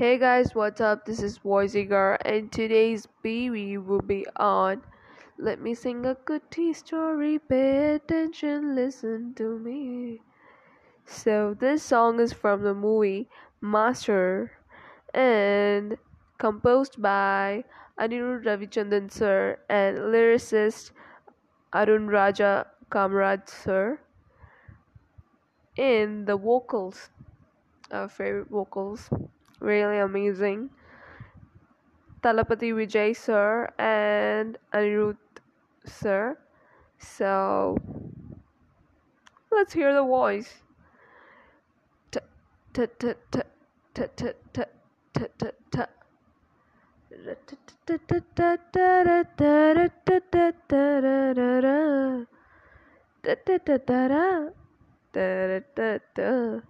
Hey guys, what's up? This is Voicy Girl, and today's baby will be on. Let me sing a good tea story. Pay attention, listen to me. So, this song is from the movie Master and composed by Anirudh Ravichandran sir and lyricist Arun Raja Kamaraj sir. In the vocals, our favorite vocals really amazing. Thalapathy Vijay sir and Anirudh sir. So let's hear the voice. Oh, da da la da da da da